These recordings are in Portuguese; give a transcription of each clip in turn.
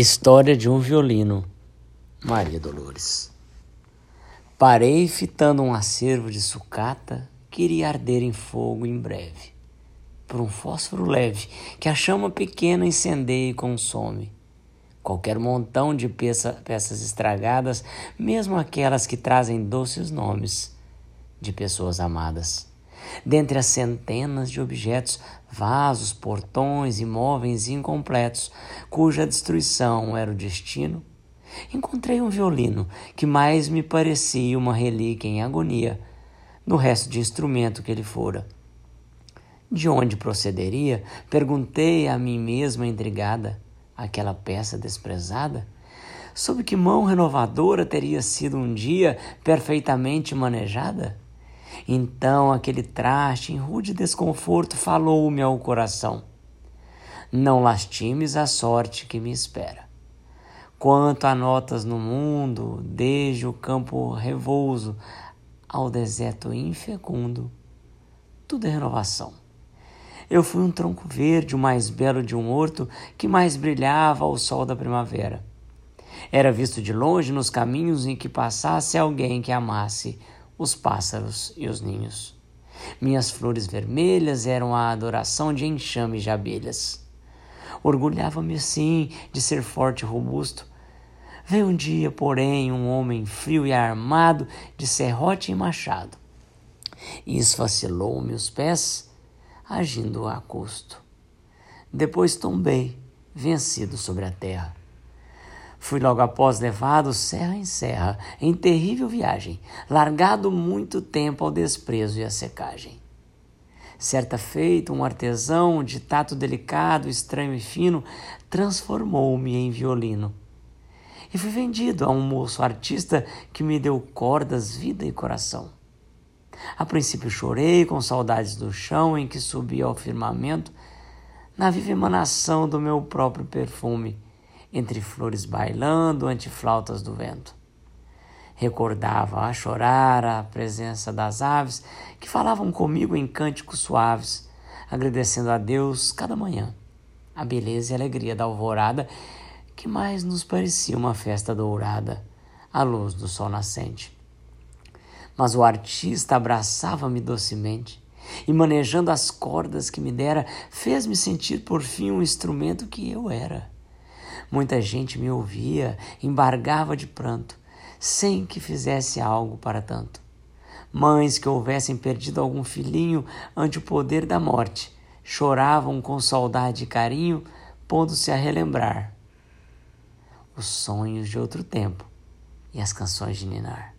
História de um violino, Maria Dolores. Parei fitando um acervo de sucata que iria arder em fogo em breve, por um fósforo leve que a chama pequena incendeia e consome. Qualquer montão de peça, peças estragadas, mesmo aquelas que trazem doces nomes de pessoas amadas. Dentre as centenas de objetos, vasos, portões, imóveis incompletos, cuja destruição era o destino, encontrei um violino que mais me parecia uma relíquia em agonia do resto de instrumento que ele fora. De onde procederia? Perguntei a mim mesma intrigada, aquela peça desprezada? Sob que mão renovadora teria sido um dia perfeitamente manejada? Então aquele traste, em rude desconforto, falou-me ao coração: Não lastimes a sorte que me espera. Quanto a notas no mundo, desde o campo revolso ao deserto infecundo, tudo é renovação. Eu fui um tronco verde, o mais belo de um horto que mais brilhava ao sol da primavera. Era visto de longe nos caminhos em que passasse alguém que amasse os pássaros e os ninhos. Minhas flores vermelhas eram a adoração de enxames de abelhas. Orgulhava-me, sim, de ser forte e robusto. Veio um dia, porém, um homem frio e armado de serrote e machado, e esfacilou-me os pés, agindo a custo. Depois tombei, vencido sobre a terra. Fui logo após levado serra em serra, em terrível viagem, largado muito tempo ao desprezo e à secagem. Certa feita, um artesão de tato delicado, estranho e fino, transformou-me em violino. E fui vendido a um moço artista que me deu cordas, vida e coração. A princípio chorei com saudades do chão em que subia ao firmamento, na viva emanação do meu próprio perfume entre flores bailando ante flautas do vento. Recordava a chorar a presença das aves que falavam comigo em cânticos suaves, agradecendo a Deus cada manhã a beleza e alegria da alvorada, que mais nos parecia uma festa dourada, à luz do sol nascente. Mas o artista abraçava-me docemente e, manejando as cordas que me dera, fez-me sentir por fim um instrumento que eu era. Muita gente me ouvia, embargava de pranto, sem que fizesse algo para tanto. Mães que houvessem perdido algum filhinho ante o poder da morte, choravam com saudade e carinho, pondo-se a relembrar os sonhos de outro tempo e as canções de Ninar.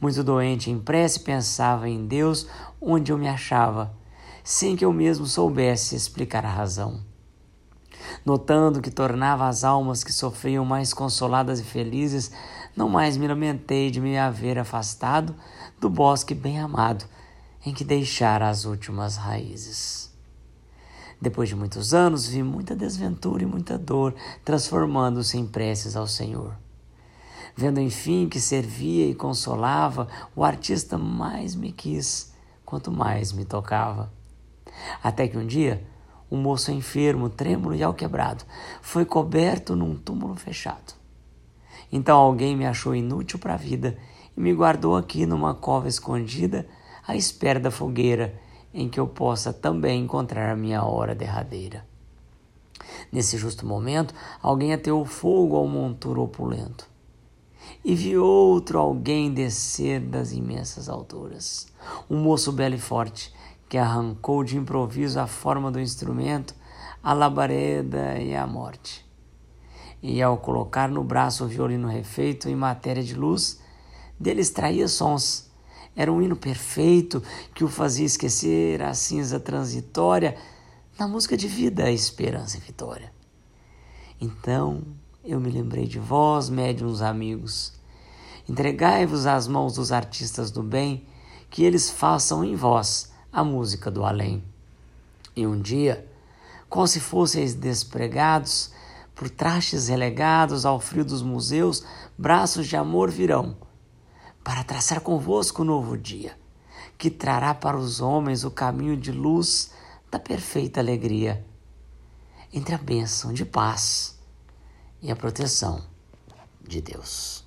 Muito doente em prece, pensava em Deus onde eu me achava, sem que eu mesmo soubesse explicar a razão notando que tornava as almas que sofriam mais consoladas e felizes, não mais me lamentei de me haver afastado do bosque bem amado em que deixara as últimas raízes. Depois de muitos anos, vi muita desventura e muita dor transformando-se em preces ao Senhor. Vendo enfim que servia e consolava, o artista mais me quis, quanto mais me tocava. Até que um dia, um moço enfermo, trêmulo e alquebrado, foi coberto num túmulo fechado. Então alguém me achou inútil para a vida e me guardou aqui numa cova escondida, à espera da fogueira, em que eu possa também encontrar a minha hora derradeira. Nesse justo momento, alguém ateou fogo ao monturo opulento. E vi outro alguém descer das imensas alturas. Um moço belo e forte, que arrancou de improviso a forma do instrumento, a labareda e a morte. E ao colocar no braço o violino refeito em matéria de luz, dele extraía sons. Era um hino perfeito que o fazia esquecer a cinza transitória na música de vida, esperança e vitória. Então eu me lembrei de vós, médiuns amigos. Entregai-vos às mãos dos artistas do bem, que eles façam em vós a música do além. E um dia, como se fosseis despregados por trastes relegados ao frio dos museus, braços de amor virão para traçar convosco o um novo dia, que trará para os homens o caminho de luz da perfeita alegria, entre a bênção de paz e a proteção de Deus.